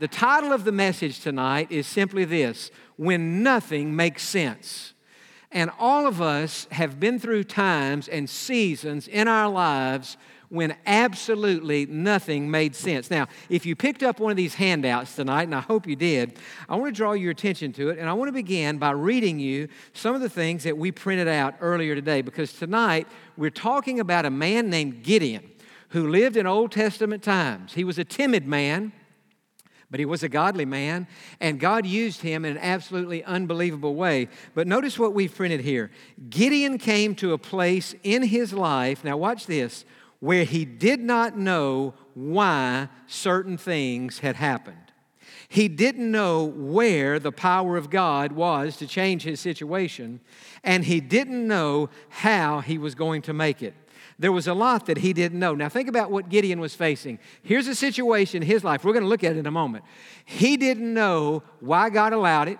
The title of the message tonight is simply this When Nothing Makes Sense. And all of us have been through times and seasons in our lives when absolutely nothing made sense. Now, if you picked up one of these handouts tonight, and I hope you did, I want to draw your attention to it, and I want to begin by reading you some of the things that we printed out earlier today, because tonight we're talking about a man named Gideon who lived in Old Testament times. He was a timid man but he was a godly man, and God used him in an absolutely unbelievable way. But notice what we've printed here Gideon came to a place in his life, now watch this, where he did not know why certain things had happened. He didn't know where the power of God was to change his situation, and he didn't know how he was going to make it there was a lot that he didn't know. Now, think about what Gideon was facing. Here's a situation in his life. We're going to look at it in a moment. He didn't know why God allowed it.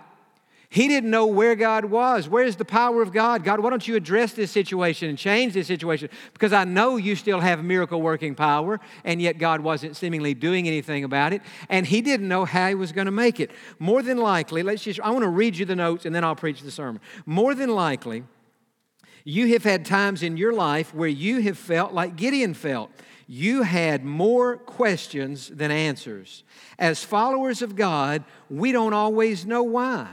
He didn't know where God was. Where's the power of God? God, why don't you address this situation and change this situation? Because I know you still have miracle working power, and yet God wasn't seemingly doing anything about it. And he didn't know how he was going to make it. More than likely, let's just, I want to read you the notes and then I'll preach the sermon. More than likely, you have had times in your life where you have felt like Gideon felt. You had more questions than answers. As followers of God, we don't always know why.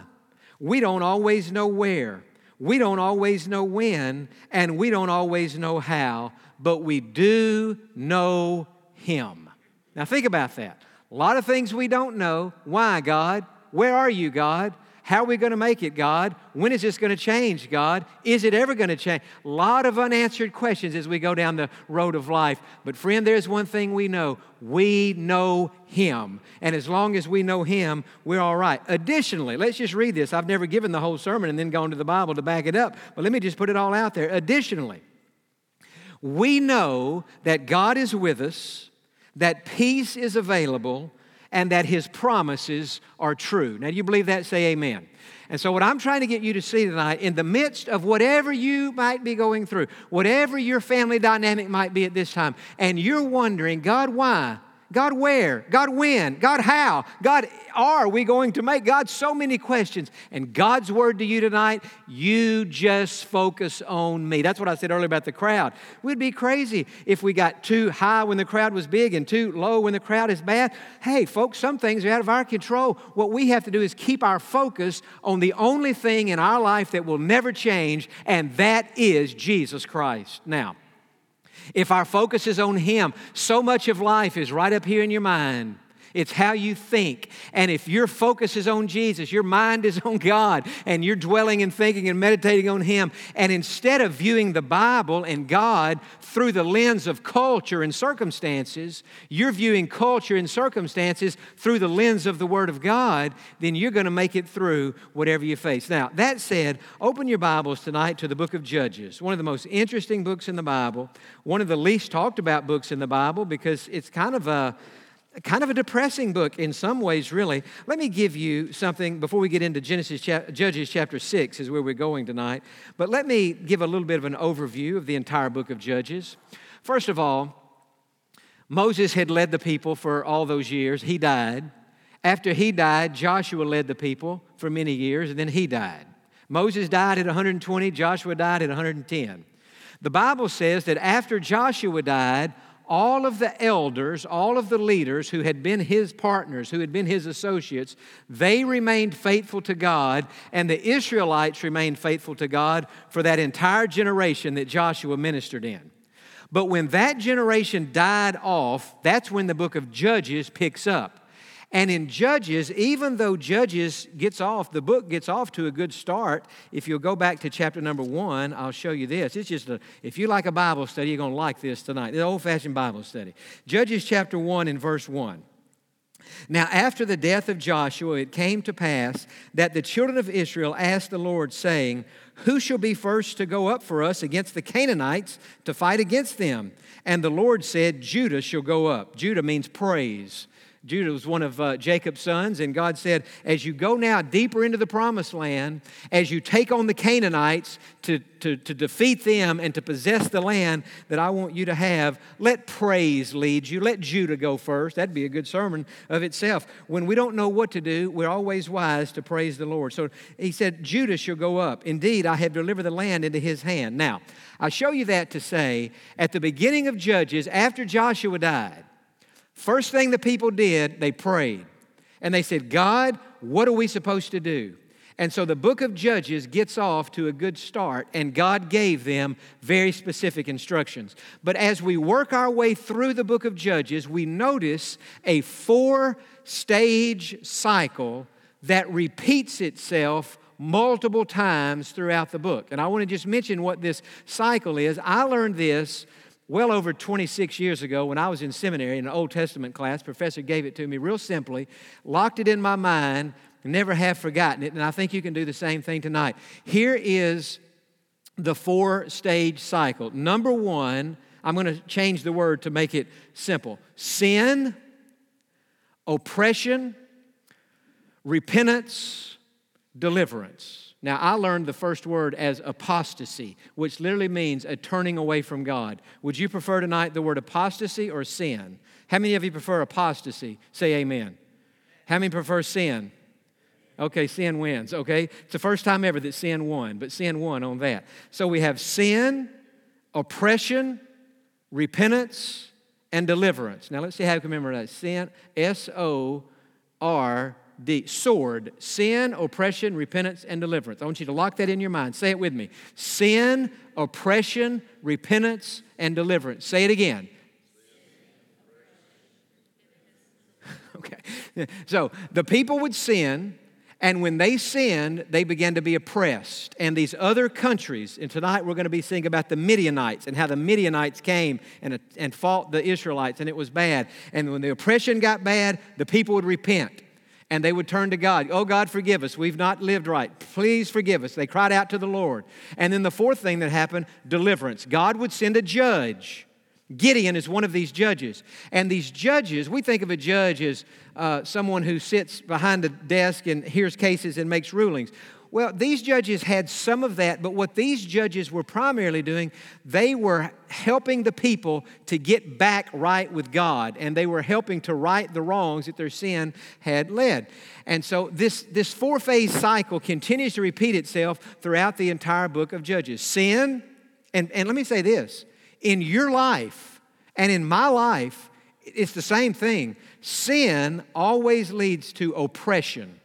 We don't always know where. We don't always know when, and we don't always know how, but we do know Him. Now, think about that. A lot of things we don't know. Why, God? Where are you, God? How are we going to make it, God? When is this going to change, God? Is it ever going to change? A lot of unanswered questions as we go down the road of life. But, friend, there's one thing we know we know Him. And as long as we know Him, we're all right. Additionally, let's just read this. I've never given the whole sermon and then gone to the Bible to back it up, but let me just put it all out there. Additionally, we know that God is with us, that peace is available and that his promises are true. Now, do you believe that? Say amen. And so, what I'm trying to get you to see tonight, in the midst of whatever you might be going through, whatever your family dynamic might be at this time, and you're wondering, God, why? God, where? God, when? God, how? God, are we going to make? God, so many questions. And God's word to you tonight, you just focus on me. That's what I said earlier about the crowd. We'd be crazy if we got too high when the crowd was big and too low when the crowd is bad. Hey, folks, some things are out of our control. What we have to do is keep our focus on the only thing in our life that will never change, and that is Jesus Christ. Now, if our focus is on Him, so much of life is right up here in your mind. It's how you think. And if your focus is on Jesus, your mind is on God, and you're dwelling and thinking and meditating on Him, and instead of viewing the Bible and God through the lens of culture and circumstances, you're viewing culture and circumstances through the lens of the Word of God, then you're going to make it through whatever you face. Now, that said, open your Bibles tonight to the book of Judges, one of the most interesting books in the Bible, one of the least talked about books in the Bible because it's kind of a kind of a depressing book in some ways, really. Let me give you something before we get into Genesis, Judges chapter 6, is where we're going tonight. But let me give a little bit of an overview of the entire book of Judges. First of all, Moses had led the people for all those years. He died. After he died, Joshua led the people for many years, and then he died. Moses died at 120, Joshua died at 110. The Bible says that after Joshua died, all of the elders, all of the leaders who had been his partners, who had been his associates, they remained faithful to God, and the Israelites remained faithful to God for that entire generation that Joshua ministered in. But when that generation died off, that's when the book of Judges picks up. And in Judges, even though Judges gets off, the book gets off to a good start. If you'll go back to chapter number one, I'll show you this. It's just a, if you like a Bible study, you're going to like this tonight. The old fashioned Bible study. Judges chapter one and verse one. Now, after the death of Joshua, it came to pass that the children of Israel asked the Lord, saying, Who shall be first to go up for us against the Canaanites to fight against them? And the Lord said, Judah shall go up. Judah means praise. Judah was one of uh, Jacob's sons, and God said, As you go now deeper into the promised land, as you take on the Canaanites to, to, to defeat them and to possess the land that I want you to have, let praise lead you. Let Judah go first. That'd be a good sermon of itself. When we don't know what to do, we're always wise to praise the Lord. So he said, Judah shall go up. Indeed, I have delivered the land into his hand. Now, I show you that to say, at the beginning of Judges, after Joshua died, First thing the people did, they prayed. And they said, God, what are we supposed to do? And so the book of Judges gets off to a good start, and God gave them very specific instructions. But as we work our way through the book of Judges, we notice a four stage cycle that repeats itself multiple times throughout the book. And I want to just mention what this cycle is. I learned this well over 26 years ago when I was in seminary in an Old Testament class. Professor gave it to me real simply, locked it in my mind, never have forgotten it, and I think you can do the same thing tonight. Here is the four stage cycle. Number one, I'm going to change the word to make it simple sin, oppression, repentance, deliverance. Now, I learned the first word as apostasy, which literally means a turning away from God. Would you prefer tonight the word apostasy or sin? How many of you prefer apostasy? Say amen. How many prefer sin? Okay, sin wins, okay? It's the first time ever that sin won, but sin won on that. So we have sin, oppression, repentance, and deliverance. Now let's see how we can remember that. Sin, S O R the sword sin, oppression, repentance, and deliverance. I want you to lock that in your mind. Say it with me sin, oppression, repentance, and deliverance. Say it again. okay. So the people would sin, and when they sinned, they began to be oppressed. And these other countries, and tonight we're going to be seeing about the Midianites and how the Midianites came and, and fought the Israelites, and it was bad. And when the oppression got bad, the people would repent and they would turn to God. Oh, God, forgive us. We've not lived right. Please forgive us. They cried out to the Lord. And then the fourth thing that happened deliverance. God would send a judge. Gideon is one of these judges. And these judges, we think of a judge as uh, someone who sits behind a desk and hears cases and makes rulings. Well, these judges had some of that, but what these judges were primarily doing, they were helping the people to get back right with God, and they were helping to right the wrongs that their sin had led. And so this, this four phase cycle continues to repeat itself throughout the entire book of Judges. Sin, and, and let me say this in your life and in my life, it's the same thing. Sin always leads to oppression.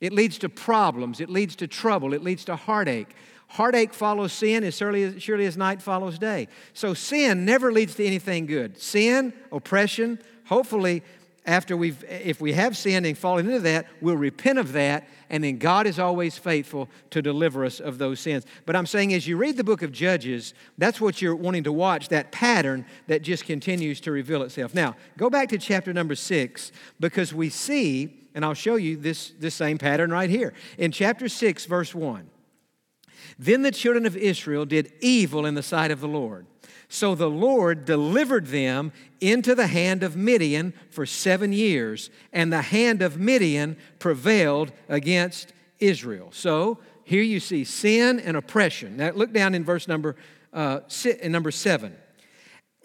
It leads to problems, it leads to trouble, it leads to heartache. Heartache follows sin as surely as, surely as night follows day. So sin never leads to anything good. Sin, oppression, hopefully after we've if we have sinned and fallen into that we'll repent of that and then god is always faithful to deliver us of those sins but i'm saying as you read the book of judges that's what you're wanting to watch that pattern that just continues to reveal itself now go back to chapter number six because we see and I'll show you this, this same pattern right here. In chapter 6, verse 1. Then the children of Israel did evil in the sight of the Lord. So the Lord delivered them into the hand of Midian for seven years, and the hand of Midian prevailed against Israel. So here you see sin and oppression. Now look down in verse number, uh, number seven.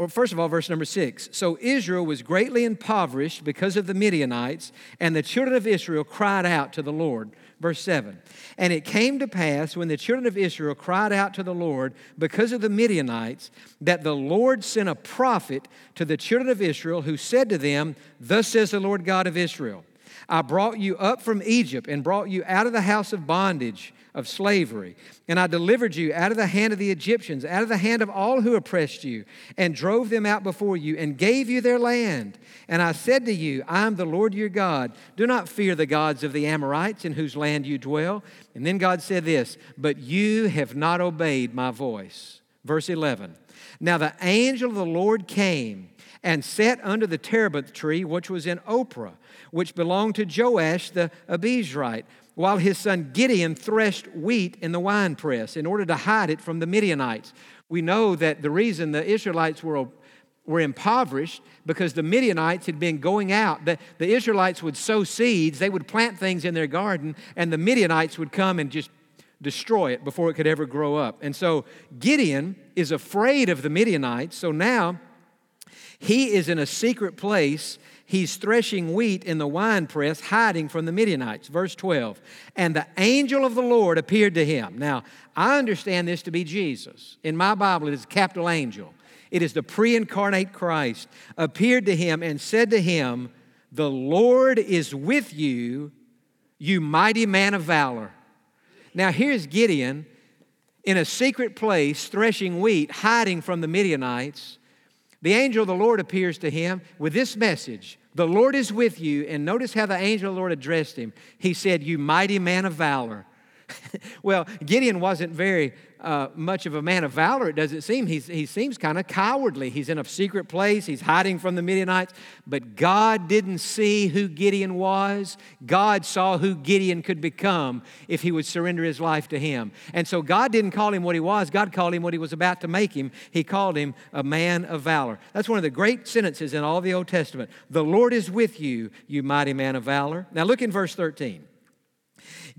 Well, first of all, verse number six. So Israel was greatly impoverished because of the Midianites, and the children of Israel cried out to the Lord. Verse 7. And it came to pass when the children of Israel cried out to the Lord because of the Midianites, that the Lord sent a prophet to the children of Israel who said to them, Thus says the Lord God of Israel, I brought you up from Egypt and brought you out of the house of bondage of slavery. And I delivered you out of the hand of the Egyptians, out of the hand of all who oppressed you, and drove them out before you, and gave you their land. And I said to you, I am the Lord your God. Do not fear the gods of the Amorites in whose land you dwell. And then God said this, But you have not obeyed my voice. Verse 11. Now the angel of the Lord came and sat under the terebinth tree, which was in Ophrah, which belonged to Joash the Abiezrite while his son Gideon threshed wheat in the winepress in order to hide it from the Midianites. We know that the reason the Israelites were were impoverished because the Midianites had been going out. The, the Israelites would sow seeds, they would plant things in their garden, and the Midianites would come and just destroy it before it could ever grow up. And so Gideon is afraid of the Midianites. So now he is in a secret place. He's threshing wheat in the winepress, hiding from the Midianites. Verse 12. And the angel of the Lord appeared to him. Now, I understand this to be Jesus. In my Bible, it is a capital angel. It is the pre incarnate Christ, appeared to him and said to him, The Lord is with you, you mighty man of valor. Now, here's Gideon in a secret place, threshing wheat, hiding from the Midianites. The angel of the Lord appears to him with this message The Lord is with you. And notice how the angel of the Lord addressed him. He said, You mighty man of valor. well, Gideon wasn't very uh, much of a man of valor, it doesn't seem. He's, he seems kind of cowardly. He's in a secret place, he's hiding from the Midianites. But God didn't see who Gideon was. God saw who Gideon could become if he would surrender his life to him. And so God didn't call him what he was, God called him what he was about to make him. He called him a man of valor. That's one of the great sentences in all the Old Testament. The Lord is with you, you mighty man of valor. Now look in verse 13.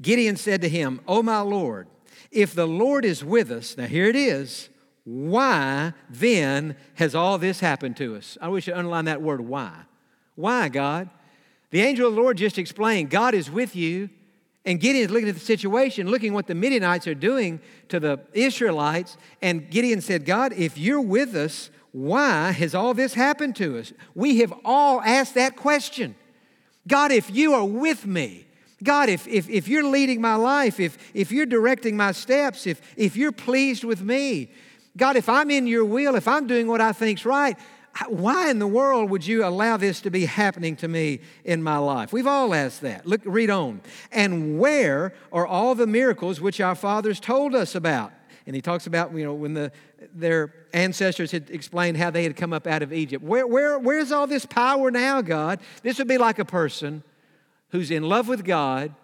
Gideon said to him, O my Lord, if the Lord is with us, now here it is, why then has all this happened to us? I wish you underline that word, why. Why, God? The angel of the Lord just explained God is with you, and Gideon is looking at the situation, looking what the Midianites are doing to the Israelites. And Gideon said, God, if you're with us, why has all this happened to us? We have all asked that question. God, if you are with me, God, if, if, if you're leading my life, if, if you're directing my steps, if, if you're pleased with me, God, if I'm in your will, if I'm doing what I think's right, why in the world would you allow this to be happening to me in my life? We've all asked that. Look, read on. And where are all the miracles which our fathers told us about? And he talks about, you know, when the, their ancestors had explained how they had come up out of Egypt. Where, where, where's all this power now, God? This would be like a person who's in love with God,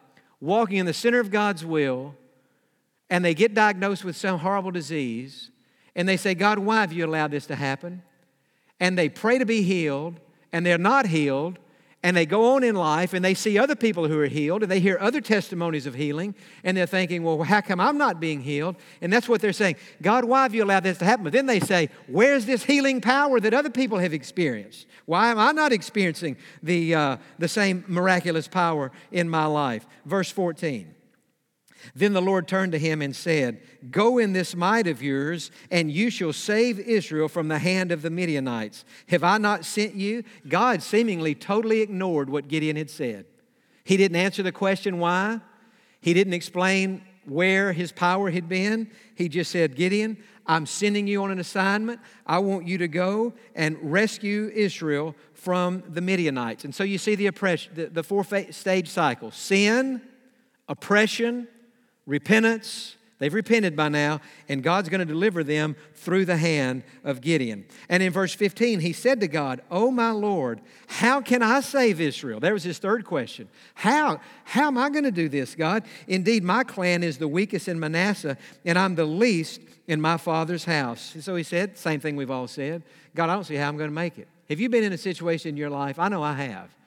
walking in the center of God's will, and they get diagnosed with some horrible disease, and they say, God, why have you allowed this to happen? And they pray to be healed, and they're not healed, and they go on in life and they see other people who are healed and they hear other testimonies of healing and they're thinking, well, how come I'm not being healed? And that's what they're saying. God, why have you allowed this to happen? But then they say, where's this healing power that other people have experienced? Why am I not experiencing the, uh, the same miraculous power in my life? Verse 14. Then the Lord turned to him and said, Go in this might of yours, and you shall save Israel from the hand of the Midianites. Have I not sent you? God seemingly totally ignored what Gideon had said. He didn't answer the question why, he didn't explain where his power had been. He just said, Gideon, I'm sending you on an assignment. I want you to go and rescue Israel from the Midianites. And so you see the oppression, the, the four stage cycle sin, oppression, repentance. They've repented by now, and God's going to deliver them through the hand of Gideon. And in verse 15, he said to God, Oh, my Lord, how can I save Israel? There was his third question. How? How am I going to do this, God? Indeed, my clan is the weakest in Manasseh, and I'm the least in my father's house. so he said, same thing we've all said God, I don't see how I'm going to make it. Have you been in a situation in your life? I know I have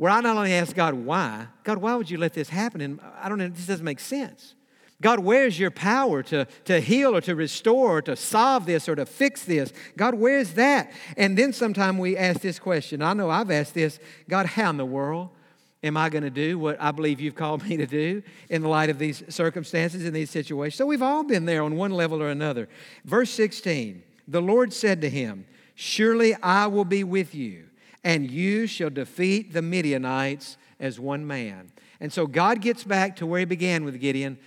where I not only ask God, why? God, why would you let this happen? And I don't know, this doesn't make sense. God, where's your power to, to heal or to restore or to solve this or to fix this? God, where's that? And then sometime we ask this question. I know I've asked this God, how in the world am I going to do what I believe you've called me to do in the light of these circumstances and these situations? So we've all been there on one level or another. Verse 16 The Lord said to him, Surely I will be with you and you shall defeat the Midianites as one man. And so God gets back to where he began with Gideon,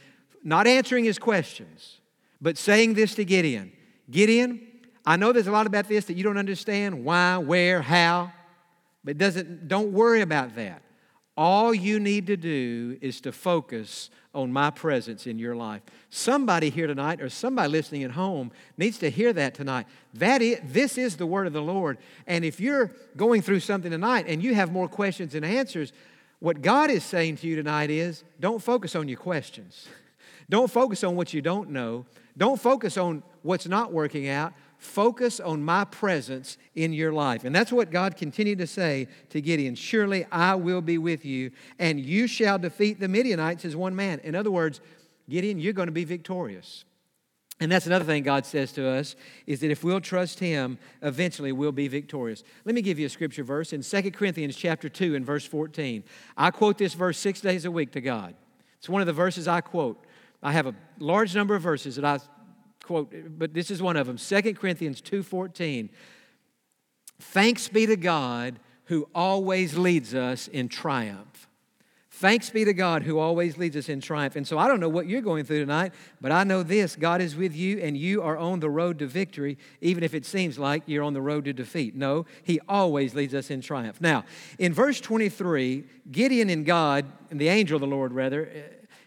not answering his questions, but saying this to Gideon Gideon, I know there's a lot about this that you don't understand why, where, how, but doesn't, don't worry about that. All you need to do is to focus on my presence in your life. Somebody here tonight, or somebody listening at home, needs to hear that tonight. That is, this is the word of the Lord. And if you're going through something tonight and you have more questions and answers, what God is saying to you tonight is don't focus on your questions. Don't focus on what you don't know. Don't focus on what's not working out. Focus on my presence in your life. And that's what God continued to say to Gideon Surely I will be with you, and you shall defeat the Midianites as one man. In other words, Gideon, you're going to be victorious. And that's another thing God says to us is that if we'll trust him, eventually we'll be victorious. Let me give you a scripture verse in 2 Corinthians chapter 2 and verse 14. I quote this verse 6 days a week to God. It's one of the verses I quote. I have a large number of verses that I quote, but this is one of them. 2 Corinthians 2:14. Thanks be to God who always leads us in triumph. Thanks be to God who always leads us in triumph. And so I don't know what you're going through tonight, but I know this God is with you and you are on the road to victory, even if it seems like you're on the road to defeat. No, He always leads us in triumph. Now, in verse 23, Gideon and God, and the angel of the Lord, rather,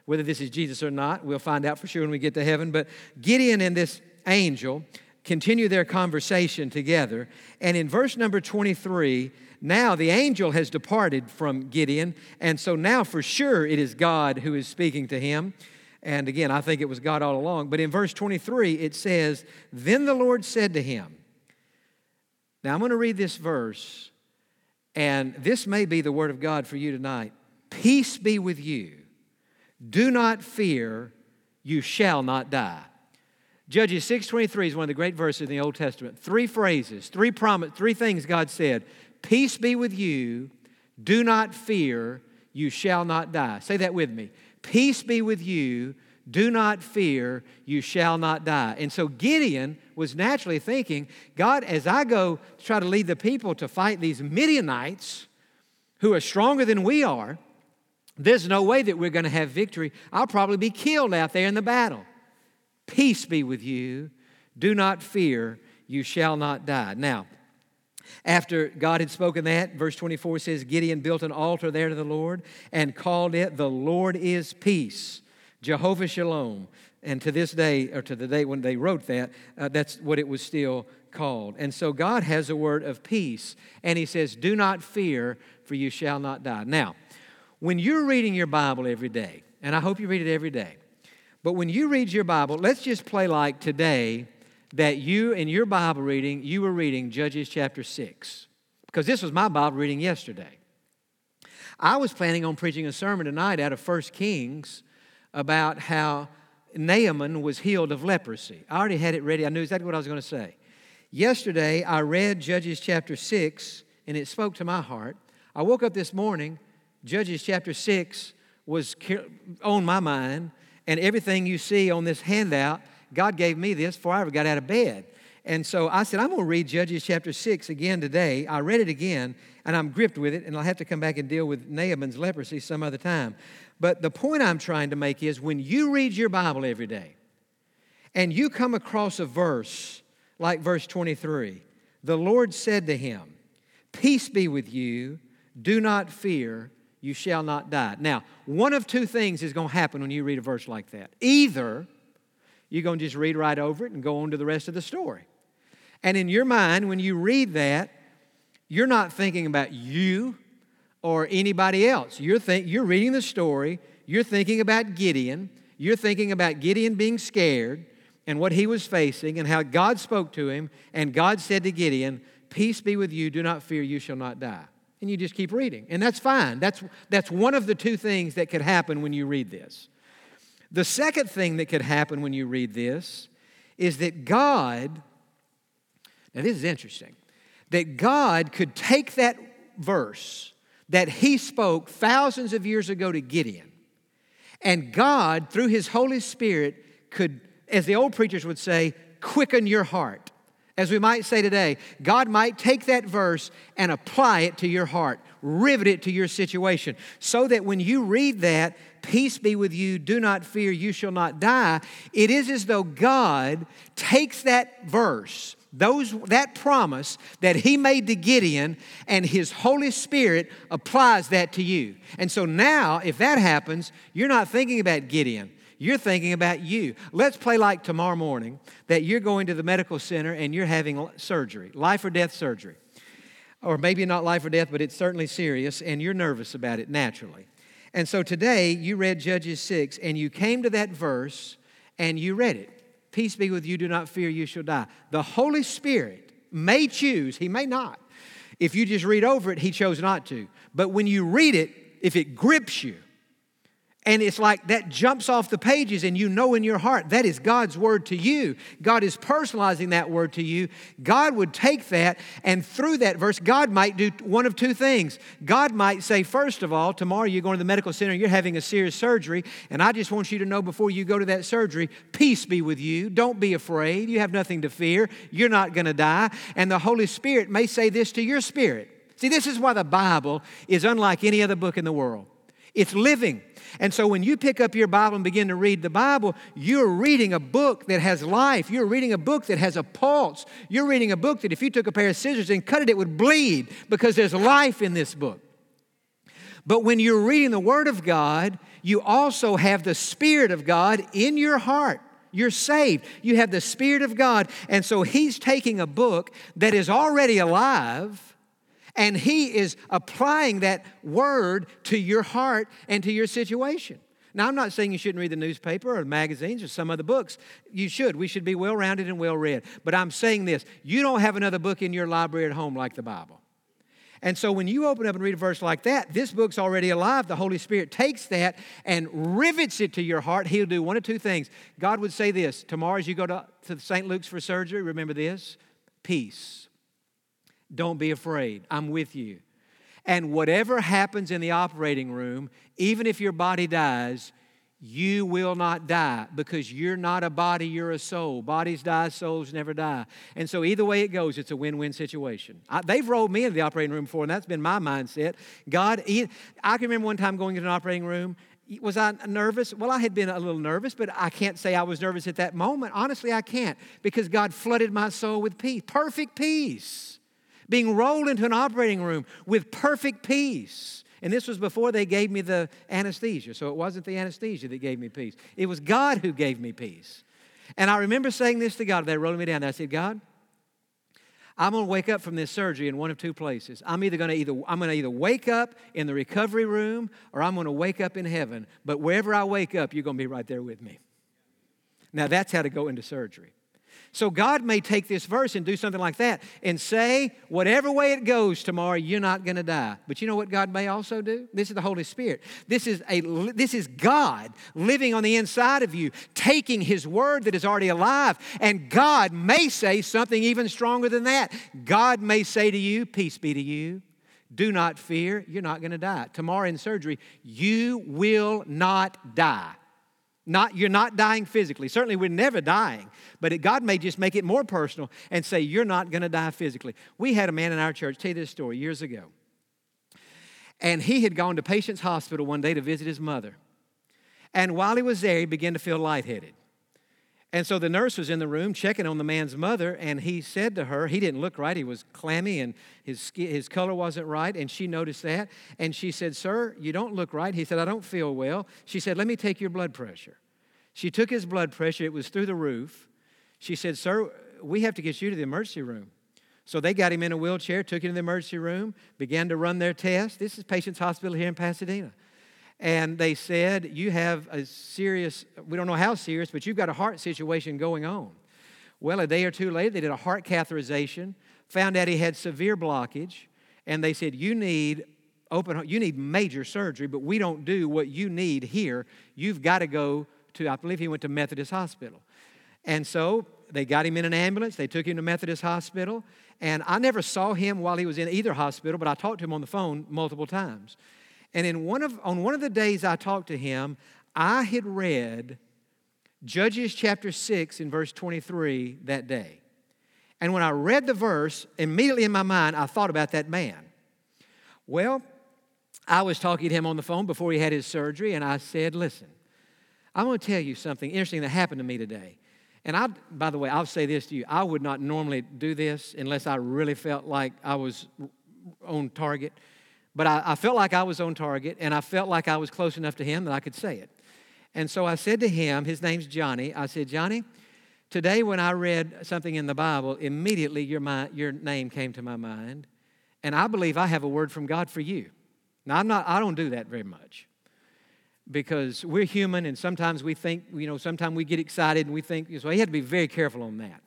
whether this is Jesus or not, we'll find out for sure when we get to heaven. But Gideon and this angel continue their conversation together. And in verse number 23, now the angel has departed from Gideon. And so now for sure it is God who is speaking to him. And again, I think it was God all along. But in verse 23, it says, Then the Lord said to him, Now I'm going to read this verse, and this may be the word of God for you tonight. Peace be with you. Do not fear, you shall not die. Judges 6:23 is one of the great verses in the Old Testament. Three phrases, three promise, three things God said. Peace be with you, do not fear, you shall not die. Say that with me. Peace be with you, do not fear, you shall not die. And so Gideon was naturally thinking, God, as I go to try to lead the people to fight these Midianites who are stronger than we are, there's no way that we're going to have victory. I'll probably be killed out there in the battle. Peace be with you. Do not fear. You shall not die. Now, after God had spoken that, verse 24 says Gideon built an altar there to the Lord and called it, The Lord is Peace, Jehovah Shalom. And to this day, or to the day when they wrote that, uh, that's what it was still called. And so God has a word of peace, and He says, Do not fear, for you shall not die. Now, when you're reading your Bible every day, and I hope you read it every day, but when you read your Bible, let's just play like today that you, in your Bible reading, you were reading Judges chapter 6, because this was my Bible reading yesterday. I was planning on preaching a sermon tonight out of 1 Kings about how Naaman was healed of leprosy. I already had it ready, I knew exactly what I was going to say. Yesterday, I read Judges chapter 6, and it spoke to my heart. I woke up this morning Judges chapter 6 was on my mind, and everything you see on this handout, God gave me this before I ever got out of bed. And so I said, I'm going to read Judges chapter 6 again today. I read it again, and I'm gripped with it, and I'll have to come back and deal with Naaman's leprosy some other time. But the point I'm trying to make is when you read your Bible every day, and you come across a verse like verse 23, the Lord said to him, Peace be with you, do not fear, you shall not die. Now, one of two things is going to happen when you read a verse like that. Either you're going to just read right over it and go on to the rest of the story. And in your mind, when you read that, you're not thinking about you or anybody else. You're, think, you're reading the story, you're thinking about Gideon, you're thinking about Gideon being scared and what he was facing and how God spoke to him, and God said to Gideon, Peace be with you, do not fear, you shall not die and you just keep reading. And that's fine. That's, that's one of the two things that could happen when you read this. The second thing that could happen when you read this is that God, now this is interesting, that God could take that verse that he spoke thousands of years ago to Gideon, and God, through his Holy Spirit, could, as the old preachers would say, quicken your heart as we might say today, God might take that verse and apply it to your heart, rivet it to your situation, so that when you read that, peace be with you, do not fear, you shall not die, it is as though God takes that verse, those, that promise that he made to Gideon, and his Holy Spirit applies that to you. And so now, if that happens, you're not thinking about Gideon. You're thinking about you. Let's play like tomorrow morning that you're going to the medical center and you're having surgery, life or death surgery. Or maybe not life or death, but it's certainly serious, and you're nervous about it naturally. And so today you read Judges 6 and you came to that verse and you read it. Peace be with you, do not fear, you shall die. The Holy Spirit may choose, he may not. If you just read over it, he chose not to. But when you read it, if it grips you, and it's like that jumps off the pages, and you know in your heart that is God's word to you. God is personalizing that word to you. God would take that, and through that verse, God might do one of two things. God might say, first of all, tomorrow you're going to the medical center, you're having a serious surgery, and I just want you to know before you go to that surgery, peace be with you. Don't be afraid. You have nothing to fear. You're not going to die. And the Holy Spirit may say this to your spirit. See, this is why the Bible is unlike any other book in the world. It's living. And so when you pick up your Bible and begin to read the Bible, you're reading a book that has life. You're reading a book that has a pulse. You're reading a book that if you took a pair of scissors and cut it, it would bleed because there's life in this book. But when you're reading the Word of God, you also have the Spirit of God in your heart. You're saved. You have the Spirit of God. And so He's taking a book that is already alive and He is applying that word to your heart and to your situation. Now, I'm not saying you shouldn't read the newspaper or magazines or some other books. You should. We should be well rounded and well read. But I'm saying this you don't have another book in your library at home like the Bible. And so when you open up and read a verse like that, this book's already alive. The Holy Spirit takes that and rivets it to your heart. He'll do one of two things. God would say this tomorrow as you go to, to St. Luke's for surgery, remember this peace. Don't be afraid. I'm with you. And whatever happens in the operating room, even if your body dies, you will not die because you're not a body, you're a soul. Bodies die, souls never die. And so, either way it goes, it's a win win situation. I, they've rolled me into the operating room before, and that's been my mindset. God, I can remember one time going into an operating room. Was I nervous? Well, I had been a little nervous, but I can't say I was nervous at that moment. Honestly, I can't because God flooded my soul with peace, perfect peace being rolled into an operating room with perfect peace. And this was before they gave me the anesthesia. So it wasn't the anesthesia that gave me peace, it was God who gave me peace. And I remember saying this to God. They rolled me down. I said, God, I'm going to wake up from this surgery in one of two places. I'm either going to either I'm going to either wake up in the recovery room or I'm going to wake up in heaven. But wherever I wake up, you're going to be right there with me. Now that's how to go into surgery. So God may take this verse and do something like that and say, whatever way it goes tomorrow, you're not going to die. But you know what God may also do? This is the Holy Spirit. This is a this is God living on the inside of you, taking his word that is already alive, and God may say something even stronger than that. God may say to you, peace be to you. Do not fear, you're not going to die. Tomorrow in surgery, you will not die. Not, you're not dying physically. Certainly, we're never dying, but it, God may just make it more personal and say, You're not going to die physically. We had a man in our church, tell you this story, years ago. And he had gone to Patients Hospital one day to visit his mother. And while he was there, he began to feel lightheaded. And so the nurse was in the room checking on the man's mother, and he said to her, he didn't look right. He was clammy and his, skin, his color wasn't right. And she noticed that. And she said, Sir, you don't look right. He said, I don't feel well. She said, Let me take your blood pressure. She took his blood pressure, it was through the roof. She said, Sir, we have to get you to the emergency room. So they got him in a wheelchair, took him to the emergency room, began to run their test. This is Patients Hospital here in Pasadena. And they said, You have a serious, we don't know how serious, but you've got a heart situation going on. Well, a day or two later, they did a heart catheterization, found out he had severe blockage, and they said, You need open you need major surgery, but we don't do what you need here. You've got to go to, I believe he went to Methodist Hospital. And so they got him in an ambulance, they took him to Methodist Hospital, and I never saw him while he was in either hospital, but I talked to him on the phone multiple times. And in one of, on one of the days I talked to him, I had read Judges chapter 6 in verse 23 that day. And when I read the verse, immediately in my mind, I thought about that man. Well, I was talking to him on the phone before he had his surgery, and I said, Listen, I'm going to tell you something interesting that happened to me today. And I, by the way, I'll say this to you I would not normally do this unless I really felt like I was on target. But I, I, felt like I was on target, and I felt like I was close enough to him that I could say it. And so I said to him, his name's Johnny, I said, Johnny, today when I read something in the Bible, immediately your, mind, your name came to my mind, and I believe I have a word from God for you. Now, I'm not, I don't do that very much. because we're human and sometimes we think, you know, sometimes we get excited and we think, so he had to be very careful on that.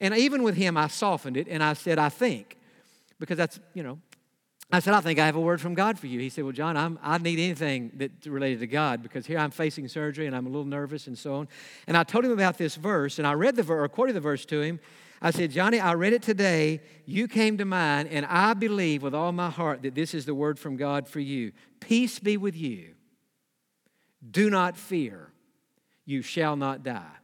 And even with him, I softened it and I said, I think, because that's, you know, I said, I think I have a word from God for you. He said, Well, John, I'm, I need anything that's related to God because here I'm facing surgery and I'm a little nervous and so on. And I told him about this verse and I read the verse, or quoted the verse to him. I said, Johnny, I read it today. You came to mind, and I believe with all my heart that this is the word from God for you. Peace be with you. Do not fear. You shall not die.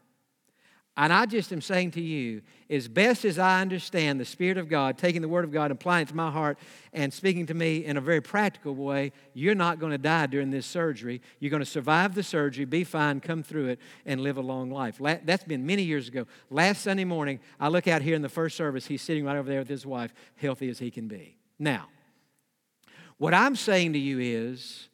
And I just am saying to you, as best as I understand the Spirit of God, taking the Word of God, applying it to my heart, and speaking to me in a very practical way, you're not going to die during this surgery. You're going to survive the surgery, be fine, come through it, and live a long life. That's been many years ago. Last Sunday morning, I look out here in the first service, he's sitting right over there with his wife, healthy as he can be. Now, what I'm saying to you is,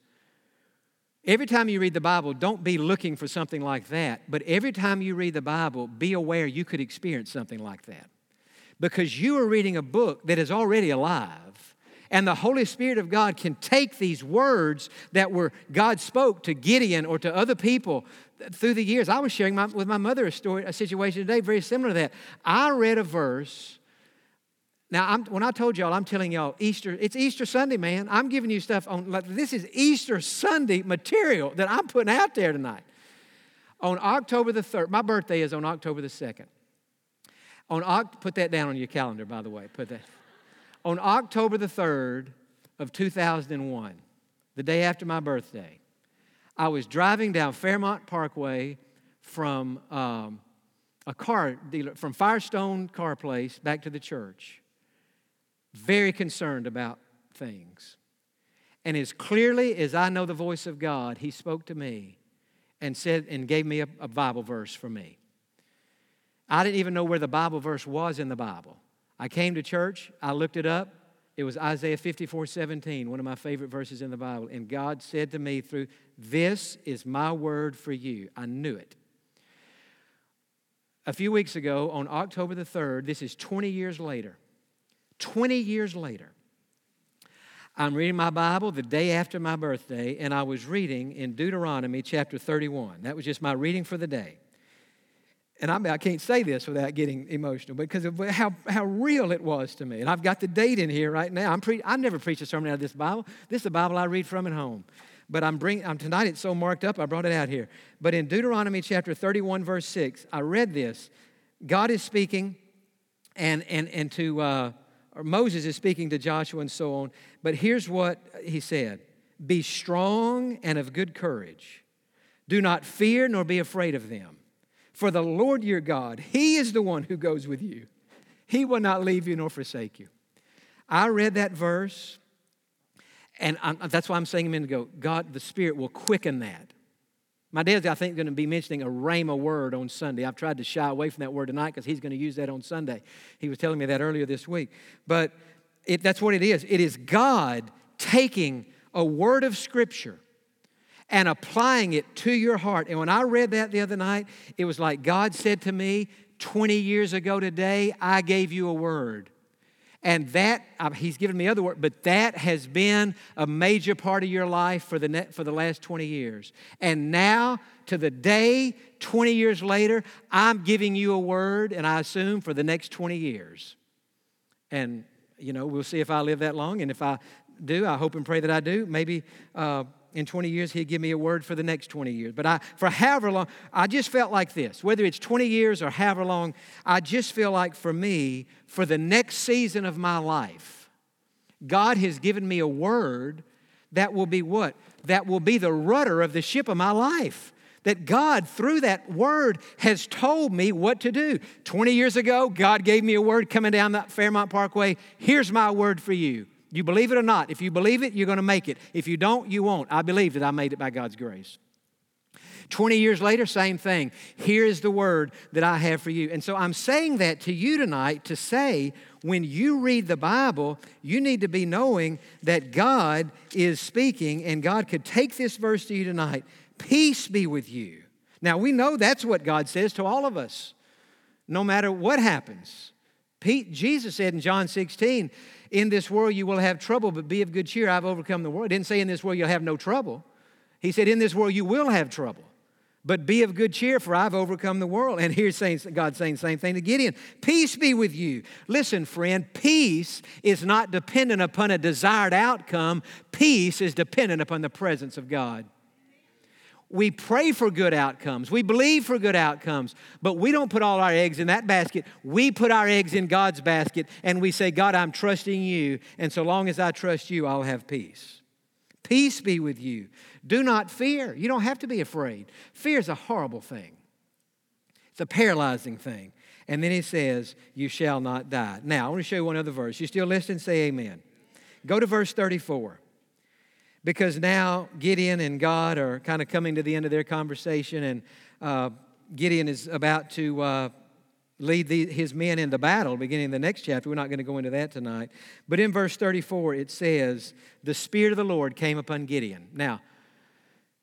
Every time you read the Bible, don't be looking for something like that. But every time you read the Bible, be aware you could experience something like that. Because you are reading a book that is already alive. And the Holy Spirit of God can take these words that were God spoke to Gideon or to other people through the years. I was sharing my, with my mother a story, a situation today very similar to that. I read a verse now, I'm, when I told y'all, I'm telling y'all, Easter, it's Easter Sunday, man. I'm giving you stuff on, like, this is Easter Sunday material that I'm putting out there tonight. On October the 3rd, my birthday is on October the 2nd. On, put that down on your calendar, by the way. Put that. On October the 3rd of 2001, the day after my birthday, I was driving down Fairmont Parkway from um, a car dealer, from Firestone Car Place back to the church very concerned about things. And as clearly as I know the voice of God, He spoke to me and said and gave me a, a Bible verse for me. I didn't even know where the Bible verse was in the Bible. I came to church, I looked it up. It was Isaiah 54 17, one of my favorite verses in the Bible. And God said to me through, This is my word for you. I knew it. A few weeks ago, on October the 3rd, this is 20 years later, 20 years later, I'm reading my Bible the day after my birthday, and I was reading in Deuteronomy chapter 31. That was just my reading for the day. And I, mean, I can't say this without getting emotional because of how, how real it was to me. And I've got the date in here right now. I'm pre- I never preach a sermon out of this Bible. This is the Bible I read from at home. But I'm bring, I'm, tonight it's so marked up, I brought it out here. But in Deuteronomy chapter 31, verse 6, I read this. God is speaking, and, and, and to, uh, or Moses is speaking to Joshua and so on. But here's what he said Be strong and of good courage. Do not fear nor be afraid of them. For the Lord your God, He is the one who goes with you. He will not leave you nor forsake you. I read that verse, and I'm, that's why I'm saying a minute ago God, the Spirit will quicken that. My dad's, I think, going to be mentioning a rhema word on Sunday. I've tried to shy away from that word tonight because he's going to use that on Sunday. He was telling me that earlier this week. But it, that's what it is it is God taking a word of Scripture and applying it to your heart. And when I read that the other night, it was like God said to me, 20 years ago today, I gave you a word. And that, uh, he's given me other work, but that has been a major part of your life for the, net, for the last 20 years. And now, to the day, 20 years later, I'm giving you a word, and I assume for the next 20 years. And, you know, we'll see if I live that long. And if I do, I hope and pray that I do. Maybe uh, in 20 years, he'd give me a word for the next 20 years. But I, for however long, I just felt like this. Whether it's 20 years or however long, I just feel like for me, for the next season of my life, God has given me a word that will be what? That will be the rudder of the ship of my life. That God, through that word, has told me what to do. 20 years ago, God gave me a word coming down that Fairmont Parkway. Here's my word for you. You believe it or not. If you believe it, you're going to make it. If you don't, you won't. I believe that I made it by God's grace. 20 years later, same thing. Here is the word that I have for you. And so I'm saying that to you tonight to say when you read the Bible, you need to be knowing that God is speaking and God could take this verse to you tonight. Peace be with you. Now, we know that's what God says to all of us, no matter what happens. Pete, Jesus said in John 16, In this world you will have trouble, but be of good cheer. I've overcome the world. Didn't say in this world you'll have no trouble. He said, In this world you will have trouble. But be of good cheer, for I've overcome the world. And here's God saying the same thing to Gideon Peace be with you. Listen, friend, peace is not dependent upon a desired outcome, peace is dependent upon the presence of God. We pray for good outcomes. We believe for good outcomes, but we don't put all our eggs in that basket. We put our eggs in God's basket and we say, God, I'm trusting you, and so long as I trust you, I'll have peace. Peace be with you. Do not fear. You don't have to be afraid. Fear is a horrible thing, it's a paralyzing thing. And then he says, You shall not die. Now, I want to show you one other verse. You still listening? Say amen. Go to verse 34. Because now Gideon and God are kind of coming to the end of their conversation, and uh, Gideon is about to uh, lead the, his men into battle, beginning the next chapter. We're not going to go into that tonight. But in verse 34, it says, The Spirit of the Lord came upon Gideon. Now,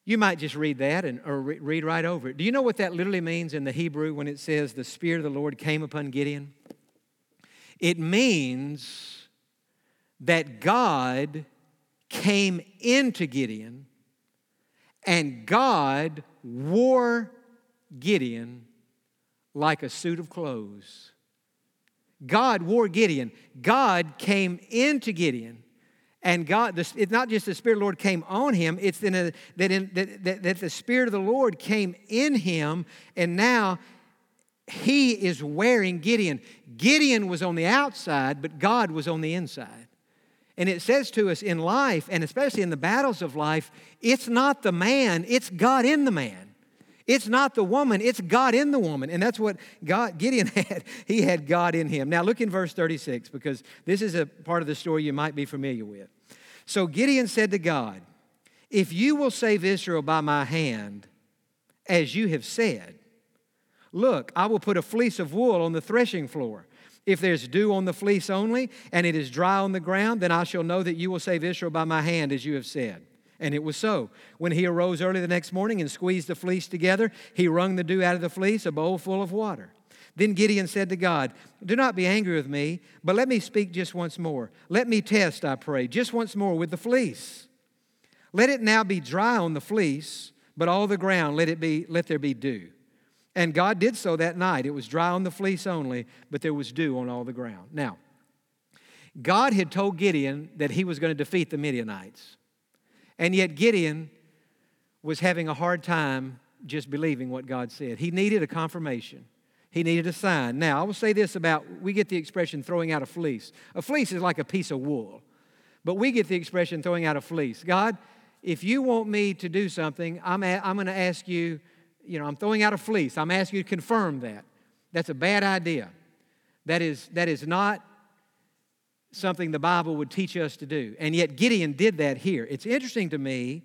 you might just read that and, or re- read right over it. Do you know what that literally means in the Hebrew when it says the Spirit of the Lord came upon Gideon? It means that God came into Gideon and God wore Gideon like a suit of clothes. God wore Gideon. God came into Gideon and God, it's not just the Spirit of the Lord came on him, it's in a, that, in, that, that, that the Spirit of the Lord came in him, and now he is wearing Gideon. Gideon was on the outside, but God was on the inside. And it says to us in life, and especially in the battles of life, it's not the man, it's God in the man. It's not the woman, it's God in the woman. And that's what God, Gideon had. He had God in him. Now look in verse 36 because this is a part of the story you might be familiar with. So Gideon said to God, If you will save Israel by my hand, as you have said, look, I will put a fleece of wool on the threshing floor. If there's dew on the fleece only, and it is dry on the ground, then I shall know that you will save Israel by my hand, as you have said. And it was so. When he arose early the next morning and squeezed the fleece together, he wrung the dew out of the fleece, a bowl full of water. Then Gideon said to God, Do not be angry with me, but let me speak just once more. Let me test, I pray, just once more with the fleece. Let it now be dry on the fleece, but all the ground let it be let there be dew. And God did so that night. It was dry on the fleece only, but there was dew on all the ground. Now, God had told Gideon that he was going to defeat the Midianites. And yet Gideon was having a hard time just believing what God said. He needed a confirmation. He needed a sign. Now, I will say this about we get the expression throwing out a fleece. A fleece is like a piece of wool, but we get the expression throwing out a fleece. God, if you want me to do something, I'm, a, I'm going to ask you, you know, I'm throwing out a fleece. I'm asking you to confirm that. That's a bad idea. That is, that is not something the Bible would teach us to do. And yet Gideon did that here. It's interesting to me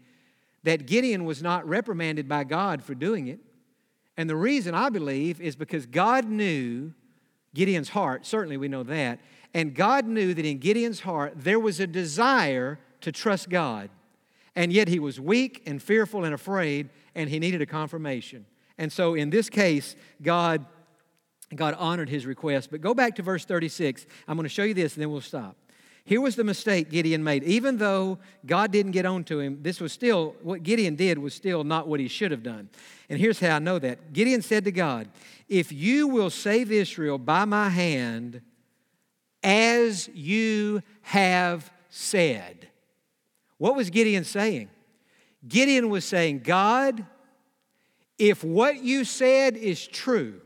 that Gideon was not reprimanded by God for doing it. And the reason I believe is because God knew Gideon's heart, certainly we know that, and God knew that in Gideon's heart there was a desire to trust God. And yet he was weak and fearful and afraid, and he needed a confirmation. And so in this case, God, God honored his request. But go back to verse 36. I'm going to show you this, and then we'll stop. Here was the mistake Gideon made. Even though God didn't get on to him, this was still, what Gideon did was still not what he should have done. And here's how I know that Gideon said to God, If you will save Israel by my hand, as you have said. What was Gideon saying? Gideon was saying, God, if what you said is true,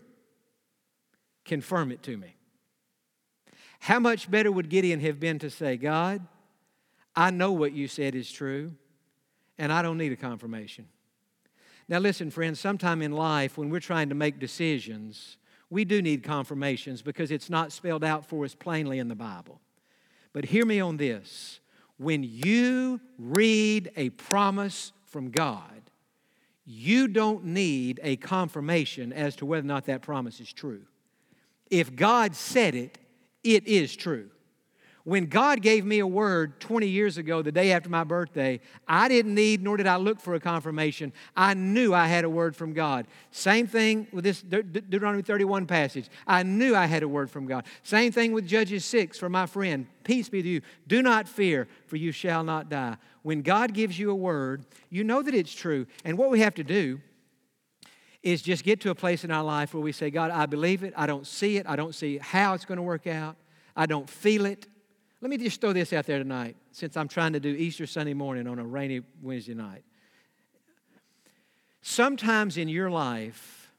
confirm it to me. How much better would Gideon have been to say, God, I know what you said is true, and I don't need a confirmation. Now, listen, friends, sometime in life when we're trying to make decisions, we do need confirmations because it's not spelled out for us plainly in the Bible. But hear me on this when you read a promise from God, you don't need a confirmation as to whether or not that promise is true. If God said it, it is true. When God gave me a word 20 years ago, the day after my birthday, I didn't need nor did I look for a confirmation. I knew I had a word from God. Same thing with this De- De- Deuteronomy 31 passage. I knew I had a word from God. Same thing with Judges 6 for my friend. Peace be to you. Do not fear, for you shall not die. when God gives you a word, you know that it's true. And what we have to do is just get to a place in our life where we say, God, I believe it. I don't see it. I don't see how it's going to work out. I don't feel it. Let me just throw this out there tonight, since I'm trying to do Easter Sunday morning on a rainy Wednesday night. Sometimes in your life,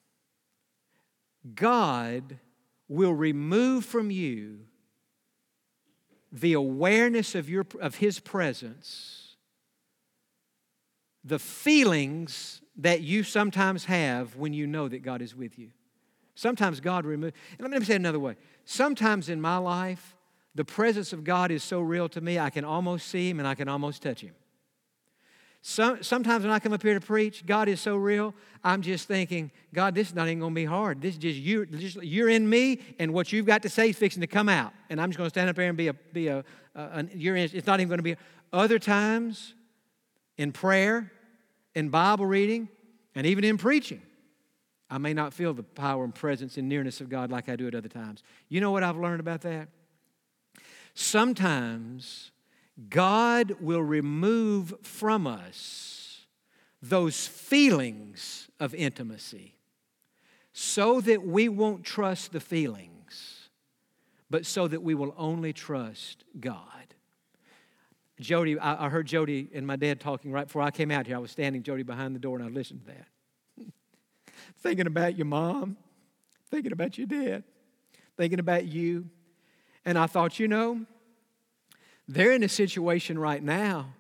God will remove from you the awareness of, your, of His presence, the feelings that you sometimes have when you know that God is with you. Sometimes God removes, let me say it another way. Sometimes in my life, the presence of God is so real to me, I can almost see Him and I can almost touch Him. Some, sometimes when I come up here to preach, God is so real, I'm just thinking, God, this is not even going to be hard. This is just you, just, you're in me, and what you've got to say is fixing to come out. And I'm just going to stand up here and be a, be a, a you're in, it's not even going to be. Other times, in prayer, in Bible reading, and even in preaching, I may not feel the power and presence and nearness of God like I do at other times. You know what I've learned about that? Sometimes God will remove from us those feelings of intimacy so that we won't trust the feelings, but so that we will only trust God. Jody, I, heard Jody and my dad talking right before I came out here. I was standing, Jody, behind the door, and I listened to that. thinking about your mom, thinking about your dad, thinking about you, and I thought, you know, they're in a situation right now.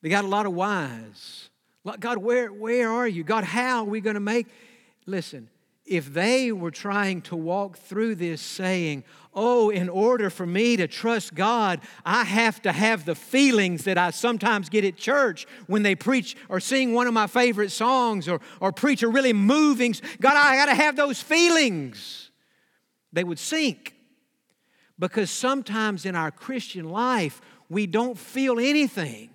They got a lot of whys. God, where, where are you? God, how are we going to make? Listen, if they were trying to walk through this saying, Oh, in order for me to trust God, I have to have the feelings that I sometimes get at church when they preach or sing one of my favorite songs or, or preach a really moving, God, I got to have those feelings. They would sink. Because sometimes in our Christian life, we don't feel anything.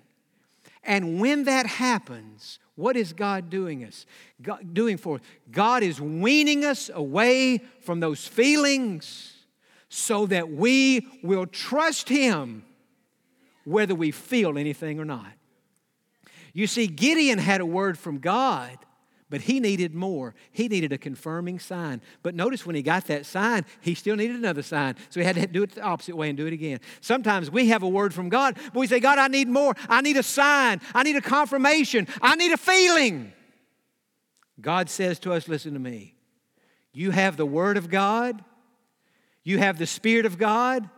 And when that happens, what is God doing us? God, doing for us? God is weaning us away from those feelings so that we will trust Him whether we feel anything or not. You see, Gideon had a word from God, but he needed more. He needed a confirming sign. But notice when he got that sign, he still needed another sign. So he had to do it the opposite way and do it again. Sometimes we have a word from God, but we say, God, I need more. I need a sign. I need a confirmation. I need a feeling. God says to us, listen to me. You have the Word of God, you have the Spirit of God,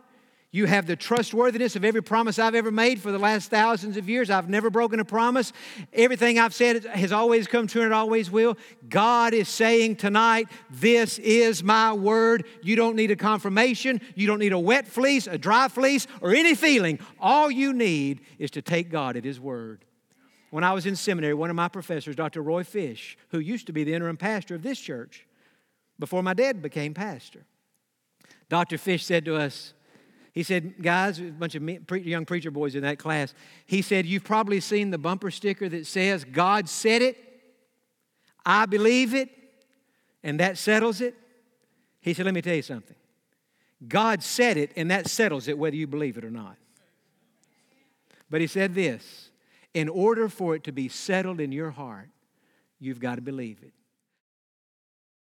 you have the trustworthiness of every promise I've ever made for the last thousands of years. I've never broken a promise. Everything I've said has always come true and it always will. God is saying tonight, This is my word. You don't need a confirmation. You don't need a wet fleece, a dry fleece, or any feeling. All you need is to take God at His word. When I was in seminary, one of my professors, Dr. Roy Fish, who used to be the interim pastor of this church before my dad became pastor, Dr. Fish said to us, he said, guys, a bunch of young preacher boys in that class, he said, You've probably seen the bumper sticker that says, God said it, I believe it, and that settles it. He said, Let me tell you something. God said it, and that settles it whether you believe it or not. But he said this in order for it to be settled in your heart, you've got to believe it.